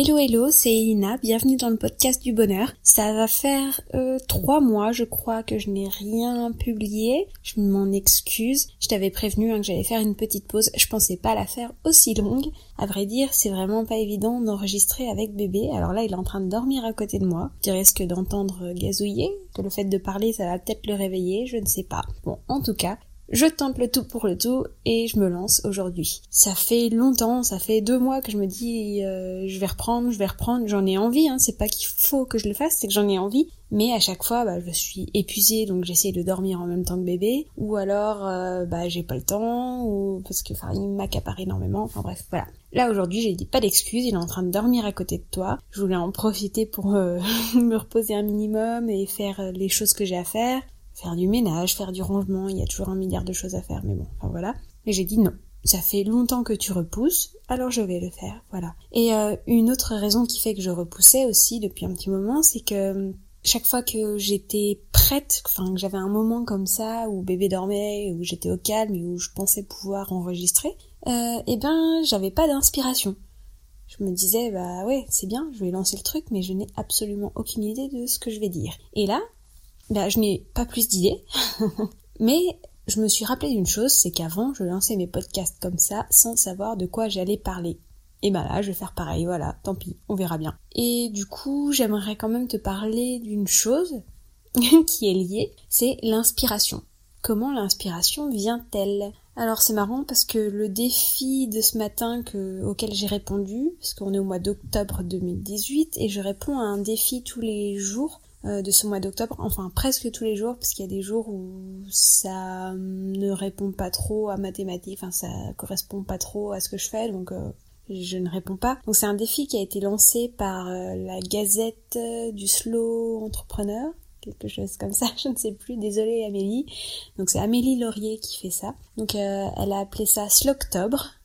Hello hello, c'est Elina, bienvenue dans le podcast du bonheur. Ça va faire euh, trois mois je crois que je n'ai rien publié, je m'en excuse. Je t'avais prévenu hein, que j'allais faire une petite pause, je pensais pas la faire aussi longue. À vrai dire, c'est vraiment pas évident d'enregistrer avec bébé, alors là il est en train de dormir à côté de moi. Tu risques d'entendre gazouiller, que le fait de parler ça va peut-être le réveiller, je ne sais pas. Bon, en tout cas, je tente le tout pour le tout et je me lance aujourd'hui. Ça fait longtemps, ça fait deux mois que je me dis euh, je vais reprendre, je vais reprendre, j'en ai envie, hein, c'est pas qu'il faut que je le fasse, c'est que j'en ai envie, mais à chaque fois bah, je suis épuisée donc j'essaie de dormir en même temps que bébé, ou alors euh, bah j'ai pas le temps, ou parce que enfin il m'accapare énormément, enfin bref voilà. Là aujourd'hui j'ai dit pas d'excuses, il est en train de dormir à côté de toi, je voulais en profiter pour euh, me reposer un minimum et faire les choses que j'ai à faire, faire du ménage, faire du rangement, il y a toujours un milliard de choses à faire, mais bon, enfin voilà. Et j'ai dit non. Ça fait longtemps que tu repousses, alors je vais le faire, voilà. Et euh, une autre raison qui fait que je repoussais aussi depuis un petit moment, c'est que euh, chaque fois que j'étais prête, enfin que j'avais un moment comme ça où bébé dormait, où j'étais au calme et où je pensais pouvoir enregistrer, euh, eh ben j'avais pas d'inspiration. Je me disais bah ouais c'est bien, je vais lancer le truc, mais je n'ai absolument aucune idée de ce que je vais dire. Et là, bah, je n'ai pas plus d'idées, mais je me suis rappelé d'une chose, c'est qu'avant, je lançais mes podcasts comme ça, sans savoir de quoi j'allais parler. Et bah là, je vais faire pareil, voilà, tant pis, on verra bien. Et du coup, j'aimerais quand même te parler d'une chose qui est liée, c'est l'inspiration. Comment l'inspiration vient-elle? Alors c'est marrant parce que le défi de ce matin que, auquel j'ai répondu, parce qu'on est au mois d'octobre 2018, et je réponds à un défi tous les jours de ce mois d'octobre, enfin presque tous les jours, parce qu'il y a des jours où ça ne répond pas trop à mathématiques, enfin ça correspond pas trop à ce que je fais, donc euh, je ne réponds pas. Donc c'est un défi qui a été lancé par euh, la Gazette du Slow Entrepreneur, quelque chose comme ça, je ne sais plus, désolée Amélie. Donc c'est Amélie Laurier qui fait ça. Donc elle a appelé ça Slowctobre,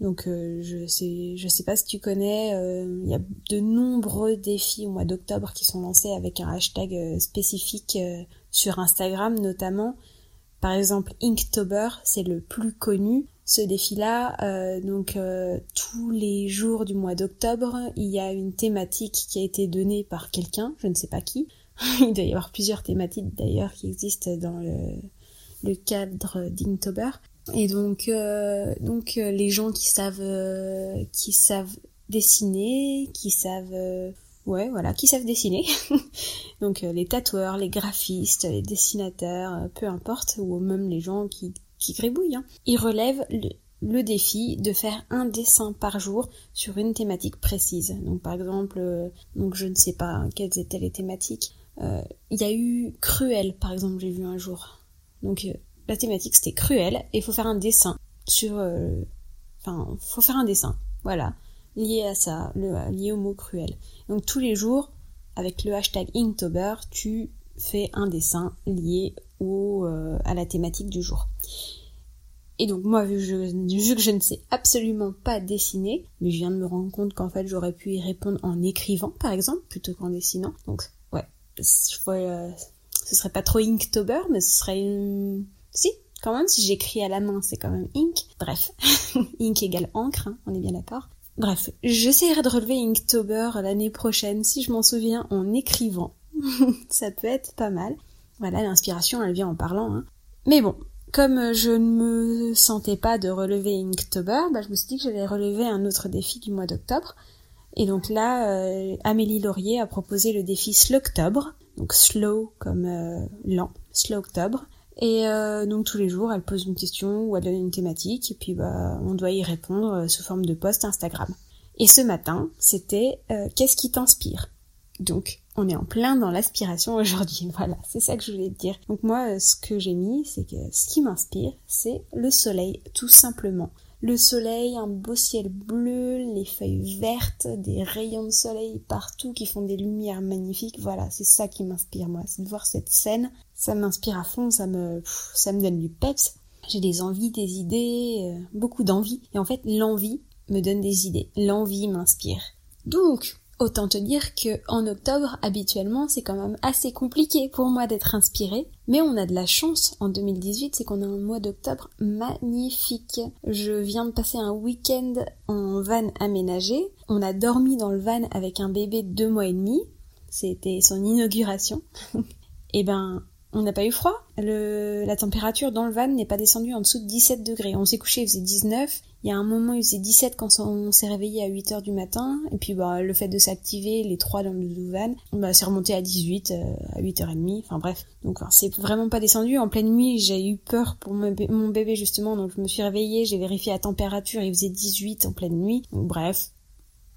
donc euh, je sais je sais pas si tu connais, euh, il y a de nombreux défis au mois d'octobre qui sont lancés avec un hashtag euh, spécifique sur Instagram notamment. Par exemple, Inktober, c'est le plus connu. Ce défi-là, donc tous les jours du mois d'octobre, il y a une thématique qui a été donnée par quelqu'un, je ne sais pas qui. il doit y avoir plusieurs thématiques d'ailleurs qui existent dans le, le cadre d'Inktober. Et donc, euh, donc euh, les gens qui savent, euh, qui savent dessiner, qui savent, ouais, voilà, qui savent dessiner. donc les tatoueurs, les graphistes, les dessinateurs, peu importe, ou même les gens qui, qui gribouillent. Hein. Ils relèvent le, défi de faire un dessin par jour sur une thématique précise. Donc par exemple, donc je ne sais pas quelles étaient les thématiques. Il y a eu Cruel, par exemple, j'ai vu un jour. Donc la thématique c'était cruel et faut faire un dessin sur euh, enfin faut faire un dessin voilà lié à ça lié au mot cruel. Donc tous les jours avec le hashtag Inktober tu fais un dessin lié au euh, à la thématique du jour. Et donc moi vu, vu que je ne sais absolument pas dessiner mais je viens de me rendre compte qu'en fait j'aurais pu y répondre en écrivant par exemple plutôt qu'en dessinant. Donc ouais je vois, euh, ce serait pas trop Inktober mais ce serait une si, quand même, si j'écris à la main, c'est quand même ink. Bref, ink égale encre, hein, on est bien d'accord. Bref, j'essaierai de relever Inktober l'année prochaine, si je m'en souviens, en écrivant. Ça peut être pas mal. Voilà, l'inspiration, elle vient en parlant. Hein. Mais bon, comme je ne me sentais pas de relever Inktober, bah, je me suis dit que j'allais relever un autre défi du mois d'octobre. Et donc là, euh, Amélie Laurier a proposé le défi Slowctobre, donc slow comme euh, lent, Slowctobre. Et euh, donc tous les jours, elle pose une question ou elle donne une thématique et puis bah, on doit y répondre euh, sous forme de post Instagram. Et ce matin, c'était euh, qu'est-ce qui t'inspire? Donc on est en plein dans l'aspiration aujourd'hui. Voilà, c'est ça que je voulais te dire. Donc moi, ce que j'ai mis, c'est que ce qui m'inspire, c'est le soleil, tout simplement le soleil, un beau ciel bleu, les feuilles vertes, des rayons de soleil partout qui font des lumières magnifiques. Voilà, c'est ça qui m'inspire moi, c'est de voir cette scène. Ça m'inspire à fond, ça me, ça me donne du peps. J'ai des envies, des idées, euh, beaucoup d'envie. Et en fait, l'envie me donne des idées. L'envie m'inspire. Donc, Autant te dire que en octobre, habituellement, c'est quand même assez compliqué pour moi d'être inspirée. Mais on a de la chance en 2018, c'est qu'on a un mois d'octobre magnifique. Je viens de passer un week-end en van aménagé. On a dormi dans le van avec un bébé de deux mois et demi. C'était son inauguration. et eh ben, on n'a pas eu froid. La température dans le van n'est pas descendue en dessous de 17 degrés. On s'est couché, il faisait 19. Il y a un moment, il faisait 17 quand on s'est réveillé à 8 heures du matin. Et puis, bah, le fait de s'activer, les trois dans le van, bah, c'est remonté à 18, euh, à 8h30. Enfin, bref. Donc, c'est vraiment pas descendu. En pleine nuit, j'ai eu peur pour mon bébé, justement. Donc, je me suis réveillée, j'ai vérifié la température. Il faisait 18 en pleine nuit. Donc, bref.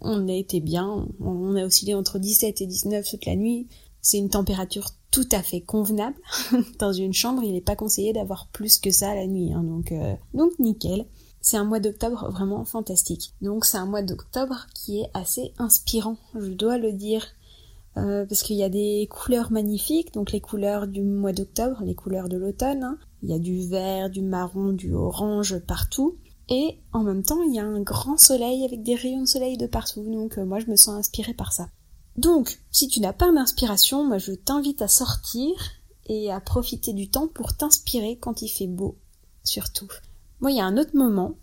On a été bien. On a oscillé entre 17 et 19 toute la nuit. C'est une température tout à fait convenable. Dans une chambre, il n'est pas conseillé d'avoir plus que ça la nuit. Hein, donc, euh, donc nickel. C'est un mois d'octobre vraiment fantastique. Donc c'est un mois d'octobre qui est assez inspirant, je dois le dire. Euh, parce qu'il y a des couleurs magnifiques, donc les couleurs du mois d'octobre, les couleurs de l'automne. Hein. Il y a du vert, du marron, du orange partout. Et en même temps, il y a un grand soleil avec des rayons de soleil de partout. Donc euh, moi, je me sens inspirée par ça. Donc, si tu n'as pas d'inspiration, moi je t'invite à sortir et à profiter du temps pour t'inspirer quand il fait beau, surtout. Moi, il y a un autre moment,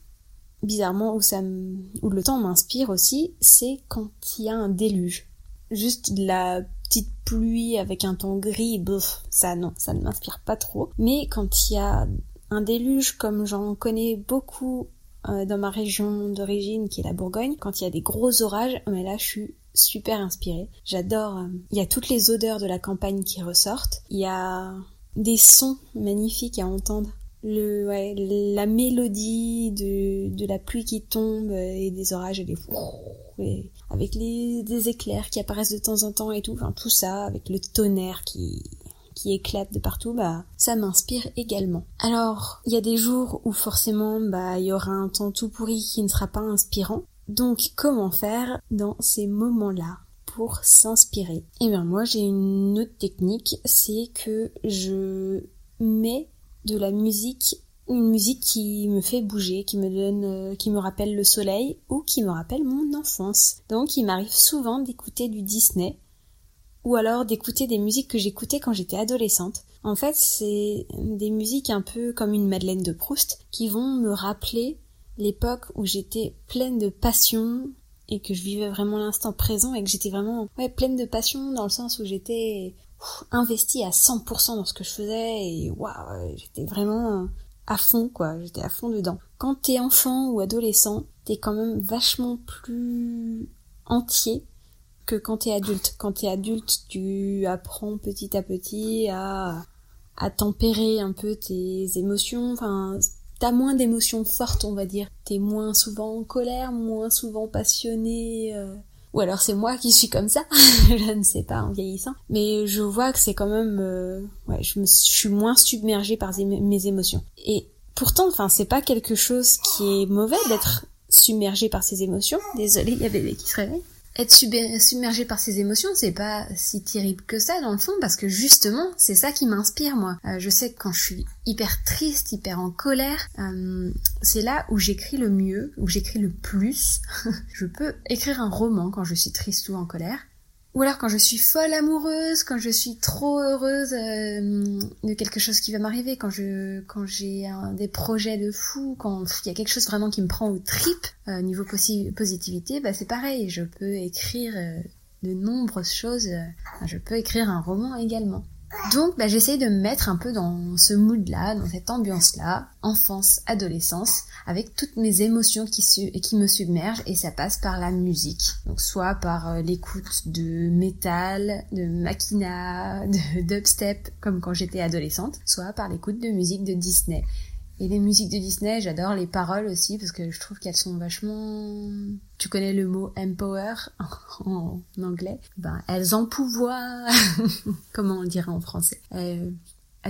bizarrement, où, ça le temps m'inspire aussi, c'est quand il y a un déluge. Juste de la petite pluie avec un temps gris, bof, ça non, ça ne m'inspire pas trop. Mais quand il y a un déluge comme j'en connais beaucoup euh, dans ma région d'origine qui est la Bourgogne, quand il y a des gros orages, mais là je suis super inspirée. J'adore. Euh, il y a toutes les odeurs de la campagne qui ressortent. Il y a des sons magnifiques à entendre. Le, ouais, la mélodie de, de la pluie qui tombe et des orages et des et avec les des éclairs qui apparaissent de temps en temps et tout, enfin tout ça avec le tonnerre qui qui éclate de partout, bah ça m'inspire également. Alors, il y a des jours où forcément bah il y aura un temps tout pourri qui ne sera pas inspirant, donc comment faire dans ces moments-là pour s'inspirer? Eh bien moi j'ai une autre technique, c'est que je mets de la musique une musique qui me fait bouger, qui me donne, euh, qui me rappelle le soleil ou qui me rappelle mon enfance. Donc il m'arrive souvent d'écouter du Disney ou alors d'écouter des musiques que j'écoutais quand j'étais adolescente. En fait, c'est des musiques un peu comme une Madeleine de Proust qui vont me rappeler l'époque où j'étais pleine de passion et que je vivais vraiment l'instant présent et que j'étais vraiment ouais, pleine de passion dans le sens où j'étais investie à 100% dans ce que je faisais et waouh, j'étais vraiment à fond quoi, j'étais à fond dedans. Quand t'es enfant ou adolescent, t'es quand même vachement plus entier que quand t'es adulte. Quand t'es adulte, tu apprends petit à petit à à tempérer un peu tes émotions, enfin moins d'émotions fortes, on va dire. T'es moins souvent en colère, moins souvent passionné. Euh. Ou alors c'est moi qui suis comme ça, je ne sais pas en vieillissant. Mais je vois que c'est quand même, euh, ouais, je, me, je suis moins submergée par mes émotions. Et pourtant, enfin, c'est pas quelque chose qui est mauvais d'être submergé par ses émotions. Désolée, il y a bébé qui se réveille être submergé par ses émotions, c'est pas si terrible que ça dans le fond, parce que justement, c'est ça qui m'inspire moi. Euh, je sais que quand je suis hyper triste, hyper en colère, euh, c'est là où j'écris le mieux, où j'écris le plus. je peux écrire un roman quand je suis triste ou en colère, ou alors quand je suis folle amoureuse, quand je suis trop heureuse euh, de quelque chose qui va m'arriver, quand je quand j'ai des projets de fou, quand il y a quelque chose vraiment qui me prend au trip euh, niveau positivité, bah c'est pareil, je peux écrire euh, de nombreuses choses, je peux écrire un roman également. Donc bah, j'essaye de me mettre un peu dans ce mood-là, dans cette ambiance-là, enfance, adolescence, avec toutes mes émotions qui, qui me submergent et ça passe par la musique. Donc soit par euh, l'écoute de métal, de machina, de dubstep comme quand j'étais adolescente, soit par l'écoute de musique de Disney. Et les musiques de Disney, j'adore les paroles aussi parce que je trouve qu'elles sont vachement. Tu connais le mot empower en anglais? Ben elles empouvoient. Comment on dirait en français? Elles,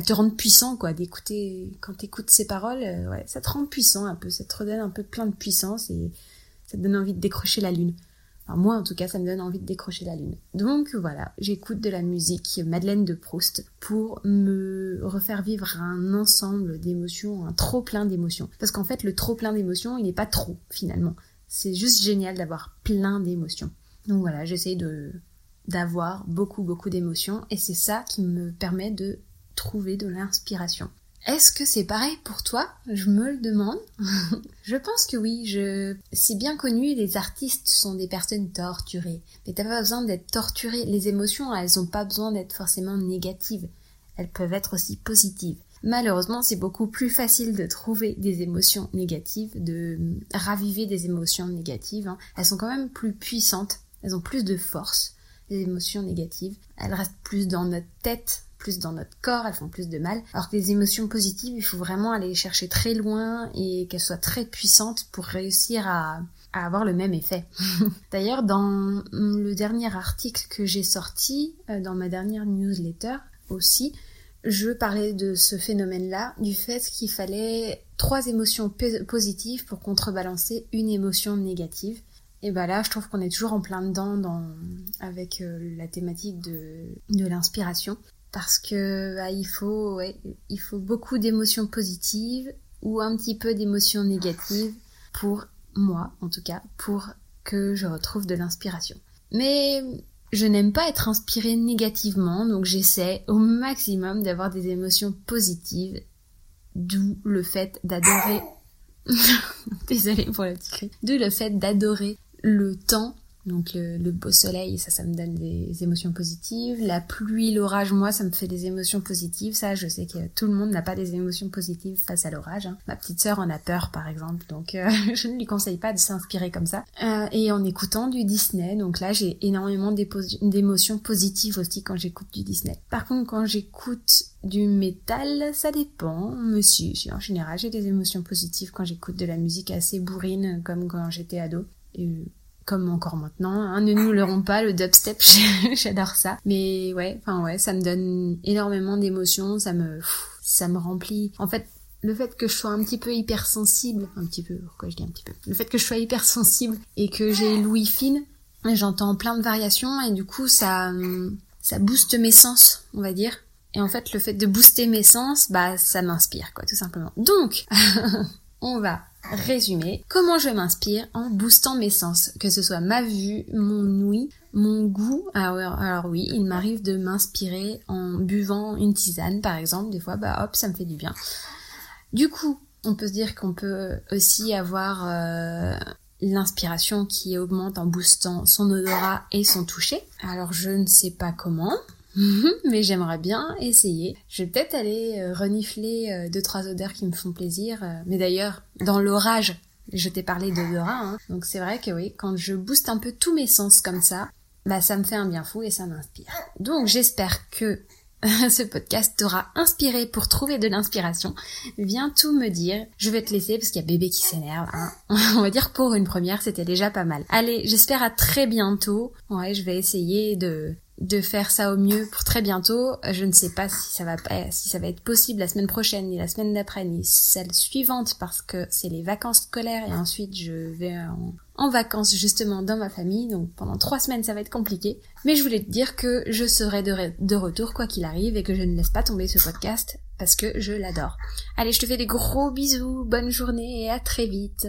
te rendent puissant quoi d'écouter quand t'écoutes ces paroles. Euh, ouais, ça te rend puissant un peu, ça te redonne un peu plein de puissance et ça te donne envie de décrocher la lune moi, en tout cas, ça me donne envie de décrocher la lune. Donc voilà, j'écoute de la musique Madeleine de Proust pour me refaire vivre un ensemble d'émotions, un trop plein d'émotions. Parce qu'en fait, le trop plein d'émotions, il n'est pas trop finalement. C'est juste génial d'avoir plein d'émotions. Donc voilà, j'essaie de d'avoir beaucoup beaucoup d'émotions et c'est ça qui me permet de trouver de l'inspiration. Est-ce que c'est pareil pour toi? Je me le demande. je pense que oui, je... C'est bien connu, les artistes sont des personnes torturées. Mais t'as pas besoin d'être torturé. Les émotions, elles ont pas besoin d'être forcément négatives. Elles peuvent être aussi positives. Malheureusement, c'est beaucoup plus facile de trouver des émotions négatives, de raviver des émotions négatives. Hein. Elles sont quand même plus puissantes, elles ont plus de force, les émotions négatives. Elles restent plus dans notre tête plus dans notre corps, elles font plus de mal. Alors que les émotions positives, il faut vraiment aller les chercher très loin et qu'elles soient très puissantes pour réussir à, avoir le même effet. D'ailleurs, dans le dernier article que j'ai sorti, euh, dans ma dernière newsletter aussi, je parlais de ce phénomène-là, du fait qu'il fallait trois émotions positives pour contrebalancer une émotion négative. Et bah là, je trouve qu'on est toujours en plein dedans dans, avec euh, la thématique de l'inspiration parce que bah, il faut beaucoup d'émotions positives ou un petit peu d'émotions négatives pour moi en tout cas pour que je retrouve de l'inspiration. Mais je n'aime pas être inspirée négativement donc j'essaie au maximum d'avoir des émotions positives d'où le fait d'adorer désolée pour le petit cri d'où le fait d'adorer le temps donc le, beau soleil, ça, ça me donne des émotions positives. La pluie, l'orage, moi, ça me fait des émotions positives. Ça, je sais que tout le monde n'a pas des émotions positives face à l'orage. Hein. Ma petite sœur en a peur, par exemple, donc euh, je ne lui conseille pas de s'inspirer comme ça. Euh, et en écoutant du Disney, donc là, j'ai énormément d'émotions positives aussi quand j'écoute du Disney. Par contre, quand j'écoute du métal, ça dépend. Monsieur, en général, j'ai des émotions positives quand j'écoute de la musique assez bourrine, comme quand j'étais ado. Comme encore maintenant. Hein. Ne nous leurrons pas, le dubstep, j'adore ça. Mais ouais, enfin ouais, ça me donne énormément d'émotions, ça me, ça me remplit. En fait, le fait que je sois un petit peu hypersensible, un petit peu, pourquoi je dis un petit peu, le fait que je sois hypersensible et que j'ai l'ouïe fine, j'entends plein de variations et du coup ça, ça booste mes sens, on va dire. Et en fait, le fait de booster mes sens, bah, ça m'inspire, quoi, tout simplement. Donc, on va Résumé, comment je m'inspire en boostant mes sens, que ce soit ma vue, mon ouïe, mon goût. Alors, alors oui, il m'arrive de m'inspirer en buvant une tisane par exemple, des fois bah hop, ça me fait du bien. Du coup, on peut se dire qu'on peut aussi avoir euh, l'inspiration qui augmente en boostant son odorat et son toucher. Alors je ne sais pas comment, mais j'aimerais bien essayer. Je vais peut-être aller euh, renifler euh, deux trois odeurs qui me font plaisir. Euh. mais d'ailleurs, dans l'orage, je t'ai parlé d'odorat, hein. donc c'est vrai que oui, quand je booste un peu tous mes sens comme ça, bah ça me fait un bien fou et ça m'inspire. Donc j'espère que ce podcast t'aura inspiré pour trouver de l'inspiration. Viens tout me dire. Je vais te laisser parce qu'il y a bébé qui s'énerve. Hein. On va dire pour une première, c'était déjà pas mal. Allez, j'espère à très bientôt. Ouais, je vais essayer de de faire ça au mieux pour très bientôt. Je ne sais pas si ça va si ça va être possible la semaine prochaine, ni la semaine d'après, ni celle suivante parce que c'est les vacances scolaires et ensuite je vais en, vacances justement dans ma famille. Donc pendant trois semaines ça va être compliqué. Mais je voulais te dire que je serai de retour quoi qu'il arrive et que je ne laisse pas tomber ce podcast parce que je l'adore. Allez, je te fais des gros bisous, bonne journée et à très vite.